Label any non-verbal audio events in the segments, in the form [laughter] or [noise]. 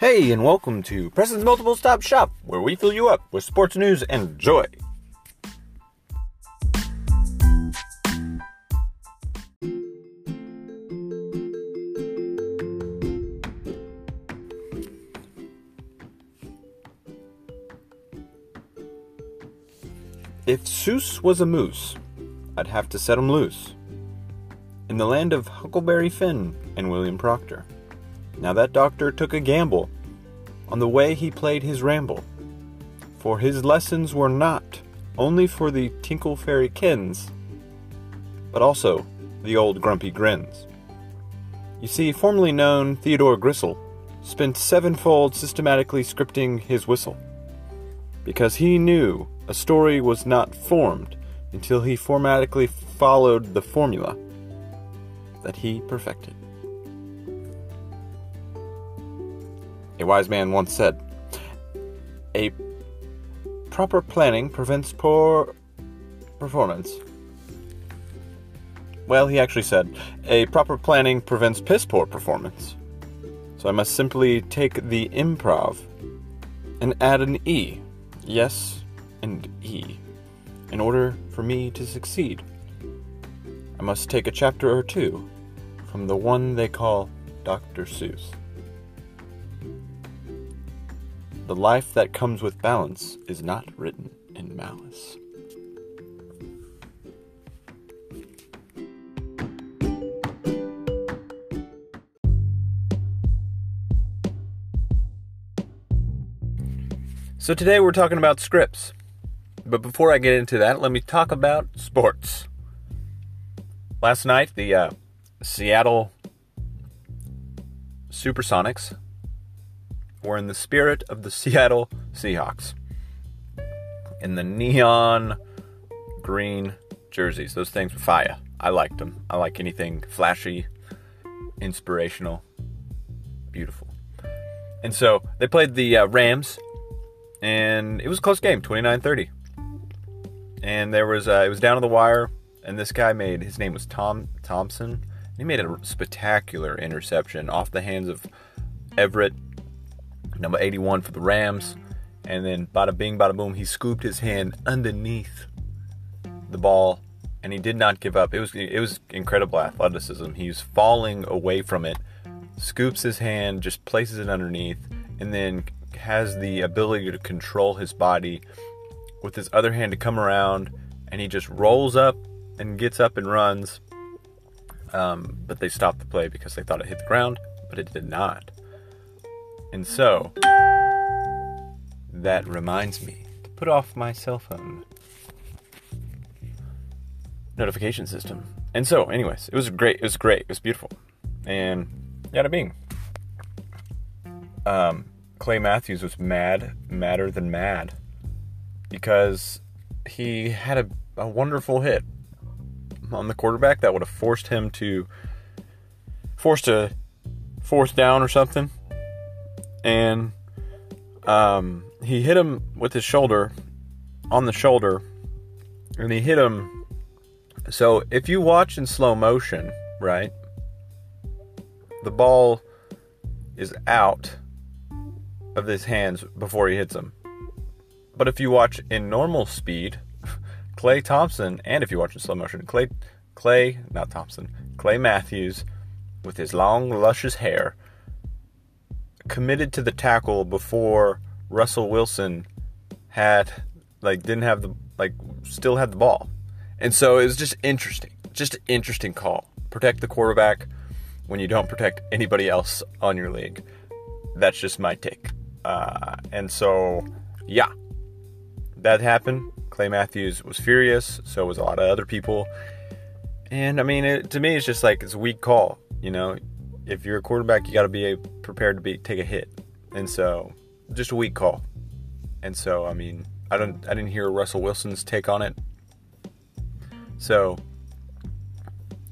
Hey, and welcome to Preston's Multiple Stop Shop, where we fill you up with sports news and joy. If Seuss was a moose, I'd have to set him loose. In the land of Huckleberry Finn and William Proctor. Now that doctor took a gamble on the way he played his ramble, for his lessons were not only for the Tinkle Fairy Kins, but also the old grumpy grins. You see, formerly known Theodore Gristle spent sevenfold systematically scripting his whistle, because he knew a story was not formed until he formatically followed the formula that he perfected. A wise man once said, A proper planning prevents poor performance. Well, he actually said, A proper planning prevents piss poor performance. So I must simply take the improv and add an E. Yes, and E. In order for me to succeed, I must take a chapter or two from the one they call Dr. Seuss. The life that comes with balance is not written in malice. So today we're talking about scripts. But before I get into that, let me talk about sports. Last night, the uh, Seattle Supersonics were in the spirit of the [laughs] Seattle Seahawks. In the neon green jerseys. Those things were fire. I liked them. I like anything flashy, inspirational, beautiful. And so they played the uh, Rams, and it was a close game, 29 30. And there was, uh, it was down to the wire, and this guy made, his name was Tom Thompson. He made a spectacular interception off the hands of Everett number 81 for the Rams. And then bada bing, bada boom, he scooped his hand underneath the ball and he did not give up. It was it was incredible athleticism. He was falling away from it, scoops his hand, just places it underneath, and then has the ability to control his body with his other hand to come around, and he just rolls up and gets up and runs. Um, but they stopped the play because they thought it hit the ground, but it did not. And so, that reminds me to put off my cell phone notification system. And so, anyways, it was great. It was great. It was beautiful. And yada bing. Um, Clay Matthews was mad, madder than mad, because he had a, a wonderful hit on the quarterback that would have forced him to forced a fourth down or something and um, he hit him with his shoulder on the shoulder, and he hit him. So if you watch in slow motion, right, the ball is out of his hands before he hits him. But if you watch in normal speed, [laughs] Clay Thompson, and if you watch in slow motion, Clay, Clay, not Thompson, Clay Matthews, with his long, luscious hair, committed to the tackle before Russell Wilson had like didn't have the like still had the ball. And so it was just interesting. Just an interesting call. Protect the quarterback when you don't protect anybody else on your league. That's just my take. Uh, and so, yeah, that happened. Clay Matthews was furious. So was a lot of other people. And I mean, it, to me, it's just like it's a weak call. You know, if you're a quarterback, you got to be prepared to be take a hit. And so, just a weak call. And so, I mean, I don't, I didn't hear Russell Wilson's take on it. So,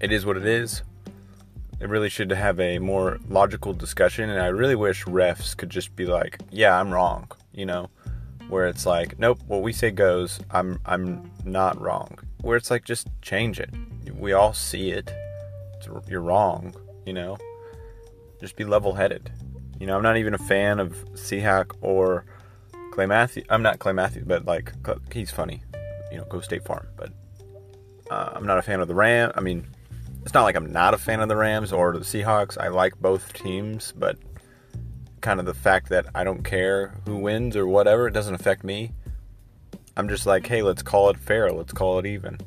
it is what it is. It really should have a more logical discussion, and I really wish refs could just be like, "Yeah, I'm wrong," you know, where it's like, "Nope, what we say goes. I'm, I'm not wrong." Where it's like, just change it. We all see it. It's, you're wrong, you know. Just be level headed. You know, I'm not even a fan of Seahawk or Clay Matthews. I'm not Clay Matthews, but like he's funny. You know, go State Farm. But uh, I'm not a fan of the Ram. I mean, it's not like I'm not a fan of the Rams or the Seahawks. I like both teams, but kind of the fact that I don't care who wins or whatever, it doesn't affect me. I'm just like, hey, let's call it fair. Let's call it even.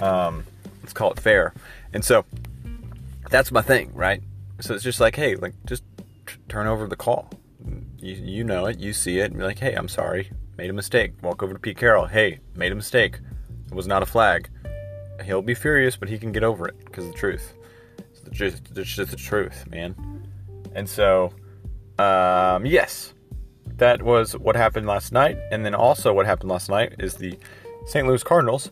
Um, let's call it fair. And so that's my thing, right? So it's just like, hey, like just t- turn over the call. You, you know it, you see it, and be like, hey, I'm sorry, made a mistake. Walk over to Pete Carroll. Hey, made a mistake. It was not a flag. He'll be furious, but he can get over it because the truth. It's, the, just, it's just the truth, man. And so, um, yes, that was what happened last night. And then also, what happened last night is the St. Louis Cardinals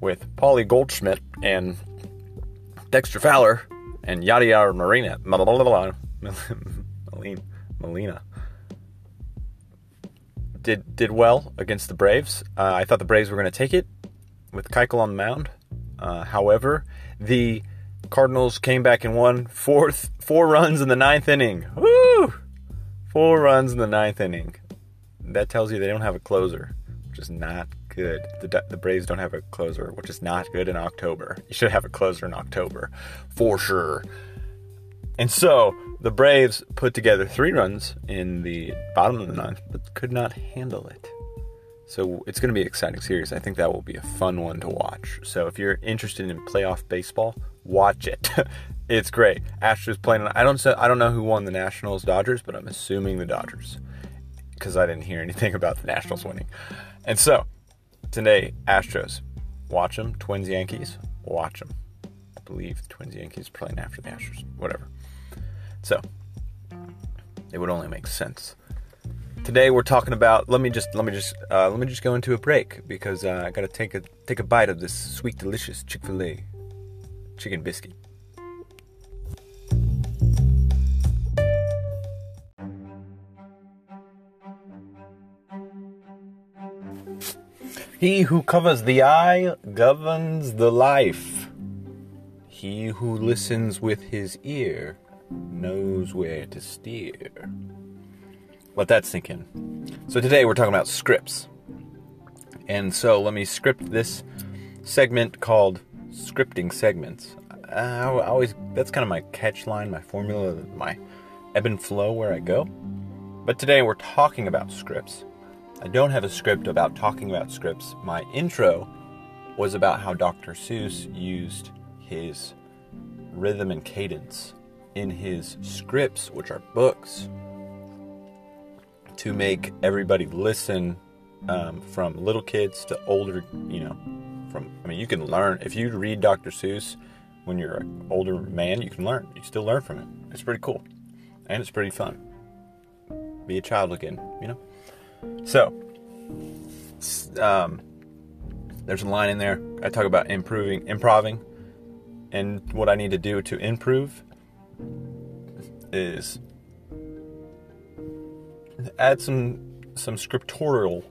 with Paulie Goldschmidt and Dexter Fowler and yada yada Marina [laughs] Molina did did well against the Braves. Uh, I thought the Braves were going to take it with Keuchel on the mound. Uh, however, the Cardinals came back and won fourth four runs in the ninth inning. Woo! Four runs in the ninth inning. That tells you they don't have a closer, which is not good. The, the Braves don't have a closer, which is not good in October. You should have a closer in October, for sure. And so the Braves put together three runs in the bottom of the ninth, but could not handle it. So it's going to be an exciting series. I think that will be a fun one to watch. So if you're interested in playoff baseball, watch it. [laughs] it's great. Astros playing. I don't. I don't know who won the Nationals, Dodgers, but I'm assuming the Dodgers because I didn't hear anything [laughs] about the Nationals winning. And so today, Astros, watch them. Twins, Yankees, watch them. I believe the Twins, Yankees playing after the Astros. Whatever. So it would only make sense. Today we're talking about. Let me just let me just uh, let me just go into a break because uh, I gotta take a take a bite of this sweet, delicious Chick Fil A chicken biscuit. He who covers the eye governs the life. He who listens with his ear knows where to steer. Let that sink in. So today we're talking about scripts. And so let me script this segment called scripting segments. I always that's kind of my catch line, my formula, my ebb and flow where I go. But today we're talking about scripts. I don't have a script about talking about scripts. My intro was about how Dr. Seuss used his rhythm and cadence in his scripts, which are books, to make everybody listen um, from little kids to older, you know, from, I mean, you can learn. If you read Dr. Seuss when you're an older man, you can learn. You still learn from it. It's pretty cool. And it's pretty fun. Be a child again, you know? So, um, there's a line in there. I talk about improving, improving, and what I need to do to improve is add some some scriptorial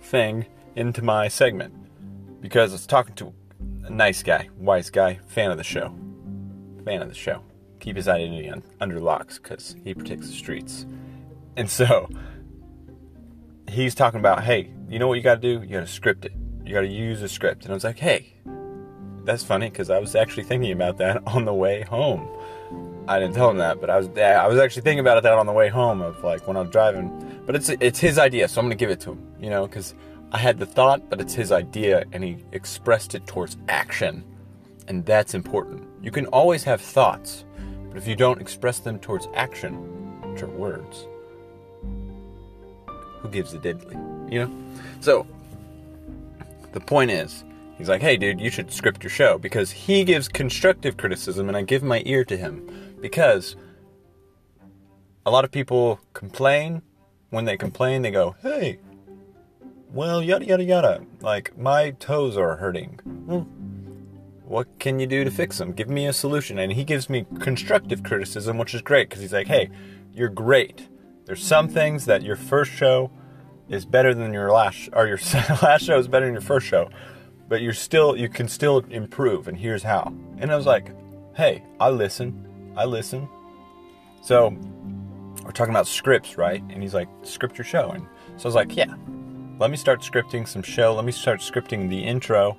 thing into my segment because it's talking to a nice guy, wise guy, fan of the show, fan of the show. Keep his identity un- under locks because he protects the streets, and so he's talking about, hey, you know what you got to do? You got to script it. You got to use a script. And I was like, hey, that's funny because I was actually thinking about that [laughs] on the way home. I didn't tell him that, but I was I was actually thinking about it that on the way home of like when I was driving. But it's it's his idea, so I'm gonna give it to him, you know, because I had the thought, but it's his idea, and he expressed it towards action, and that's important. You can always have thoughts, but if you don't express them towards action, which are words, who gives a diddly, you know? So the point is, he's like, hey, dude, you should script your show because he gives constructive criticism, and I give my ear to him because a lot of people complain. When they complain, they go, hey, well, yada, yada, yada. Like, my toes are hurting. What can you do to fix them? Give me a solution. And he gives me constructive criticism, which is great because he's like, hey, you're great. There's some things that your first show is better than your last, or your [laughs] last show is better than your first show, but you're still, you can still improve, and here's how. And I was like, hey, I listen. I listen. So we're talking about scripts, right? And he's like, script your show. And so I was like, yeah, let me start scripting some show. Let me start scripting the intro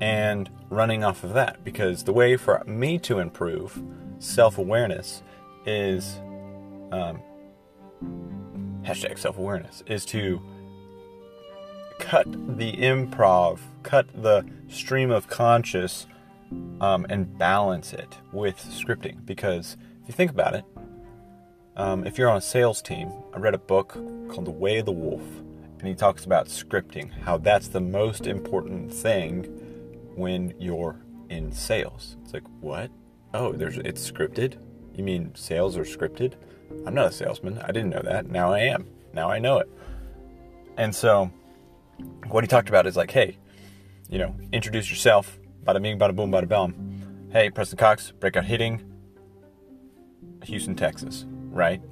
and running off of that because the way for me to improve self awareness is um, hashtag self awareness is to cut the improv, cut the stream of conscious, um, and balance it with scripting. Because if you think about it, um, if you're on a sales team, I read a book called The Way of the Wolf, and he talks about scripting, how that's the most important thing when you're in sales. It's like, what? Oh, there's it's scripted? You mean sales are scripted? I'm not a salesman. I didn't know that. Now I am. Now I know it. And so what he talked about is like, hey, you know, introduce yourself. Bada bing, bada boom, bada bum. Hey, Preston Cox, breakout hitting, Houston, Texas, right?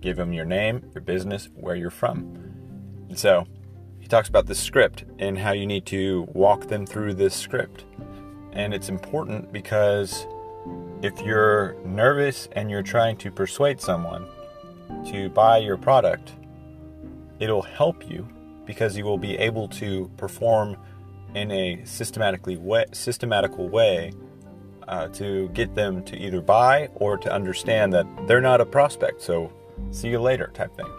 Give him your name, your business, where you're from. And so he talks about the script and how you need to walk them through this script. And it's important because if you're nervous and you're trying to persuade someone to buy your product, it'll help you because you will be able to perform in a systematically way, systematical way uh, to get them to either buy or to understand that they're not a prospect. So see you later type thing.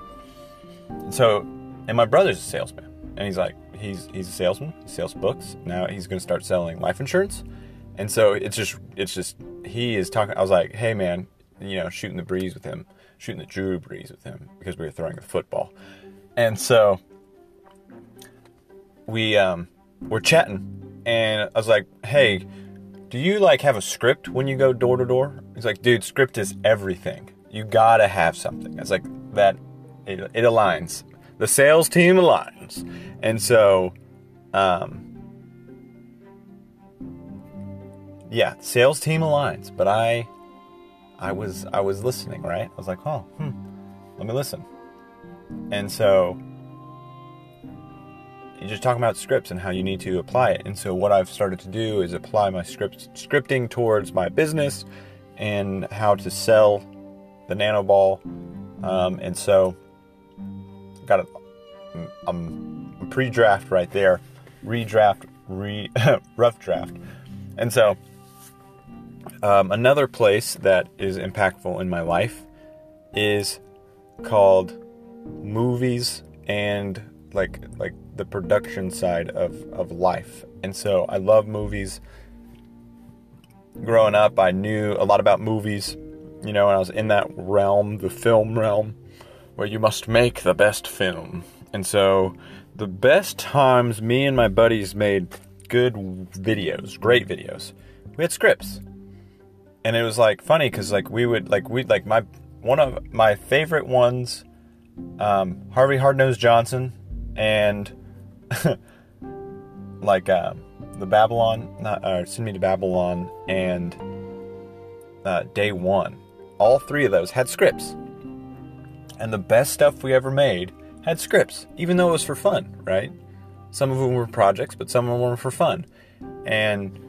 And so, and my brother's a salesman, and he's like, he's he's a salesman. He sells books. Now he's going to start selling life insurance. And so it's just it's just he is talking. I was like, hey man, you know, shooting the breeze with him, shooting the Drew Brees with him because we were throwing the football. And so we um we're chatting, and I was like, hey, do you like have a script when you go door to door? He's like, dude, script is everything. You gotta have something. It's like that. It, it aligns. The sales team aligns, and so, um, yeah, sales team aligns. But I, I was I was listening, right? I was like, oh, hmm, let me listen. And so you're just talking about scripts and how you need to apply it. And so what I've started to do is apply my script scripting towards my business and how to sell the nanoball. Um, and so got a, um, a pre-draft right there, redraft, re [laughs] rough draft. And so um, another place that is impactful in my life is called movies and like like the production side of of life. And so I love movies. Growing up, I knew a lot about movies, you know, and I was in that realm, the film realm, where you must make the best film. And so the best times me and my buddies made good videos, great videos. We had scripts. And it was like funny cuz like we would like we like my one of my favorite ones um, Harvey Hardnose Johnson and [laughs] like um, the Babylon, not uh, Send Me to Babylon, and uh, Day One. All three of those had scripts, and the best stuff we ever made had scripts, even though it was for fun, right? Some of them were projects, but some of them were for fun, and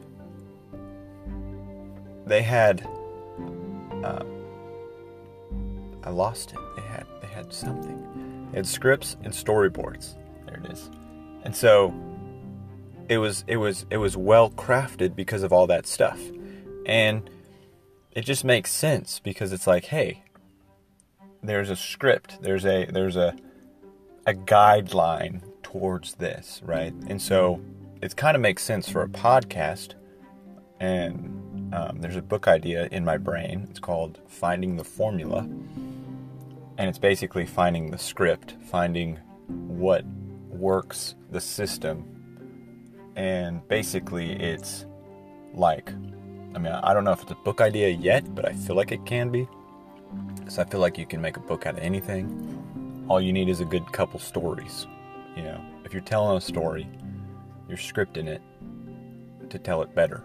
they had. Uh, I lost it. They had they had something. They had scripts and storyboards. There it is. And so it was it was it was well crafted because of all that stuff. And it just makes sense because it's like, hey, there's a script, there's a there's a a guideline towards this, right? And so it kind of makes sense for a podcast. And um, there's a book idea in my brain. It's called Finding the Formula. And it's basically finding the script, finding what works the system. And basically, it's like, I mean, I don't know if it's a book idea yet, but I feel like it can be. Because I feel like you can make a book out of anything. All you need is a good couple stories. You know, if you're telling a story, you're scripting it to tell it better,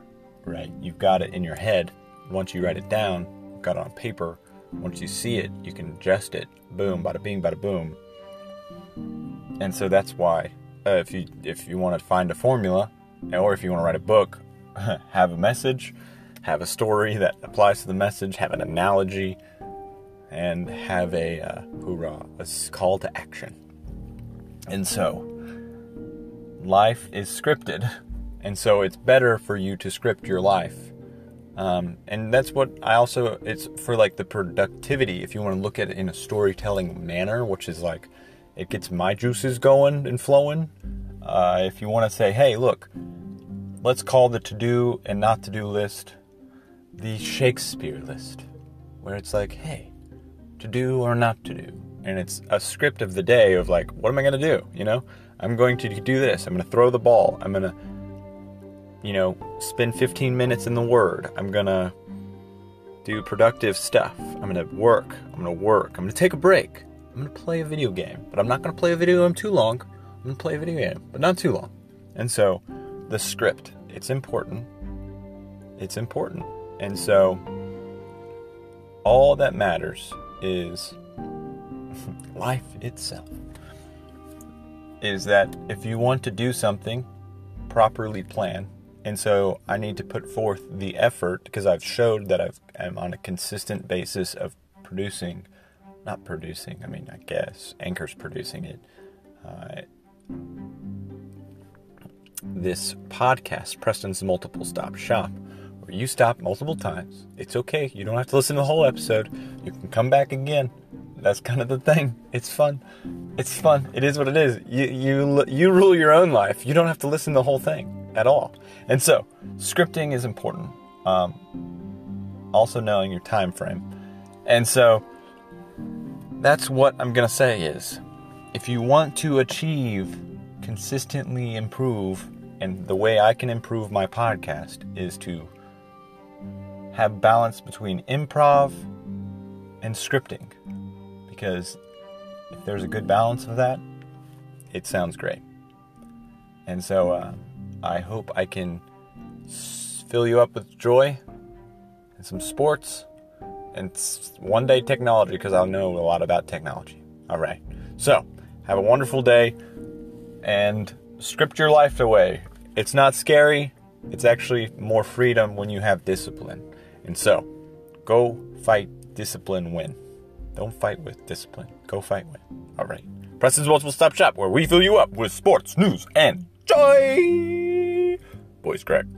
right? You've got it in your head. Once you write it down, you've got it on paper. Once you see it, you can adjust it. Boom, bada bing, bada boom and so that's why uh, if you if you want to find a formula or if you want to write a book [laughs] have a message have a story that applies to the message have an analogy and have a uh, hoorah, a call to action. And so, life is scripted, and so it's better for you to script your life. Um, and that's what I also, it's for like the productivity, if you want to look at it in a storytelling manner, which is like, it gets my juices going and flowing. Uh, if you want to say, hey, look, let's call the to do and not to do list the Shakespeare list, where it's like, hey, to do or not to do. And it's a script of the day of like, what am I going to do? You know, I'm going to do this. I'm going to throw the ball. I'm going to, you know, spend 15 minutes in the Word. I'm going to do productive stuff. I'm going to work. I'm going to work. I'm going to take a break. I'm going to play a video game. But I'm not going to play a video game too long. I'm going to play a video game, but not too long. And so the script, it's important. It's important. And so all that matters is [laughs] life itself. Is that if you want to do something, properly plan. And so I need to put forth the effort because I've showed that I've, I'm on a consistent basis of producing, not producing, I mean, I guess Anchor's producing it. Uh, this podcast, Preston's Multiple Stop Shop, where you stop multiple times. It's okay. You don't have to listen to the whole episode. You can come back again. That's kind of the thing. It's fun. It's fun. It is what it is. You you you rule your own life. You don't have to listen to the whole thing at all. And so, scripting is important. Um, also knowing your time frame. And so that's what I'm to say is if you want to achieve consistently improve and the way I can improve my podcast is to have balance between improv and scripting because if there's a good balance of that, it sounds great. And so uh, I hope I can fill you up with joy and some sports and one day technology because I'll know a lot about technology. All right. So have a wonderful day and script your life away. It's not scary, it's actually more freedom when you have discipline. And so, go fight, discipline, win. Don't fight with discipline. Go fight win. All right. Preston's Multiple Stop Shop, where we fill you up with sports, news, and joy. Boys, crack.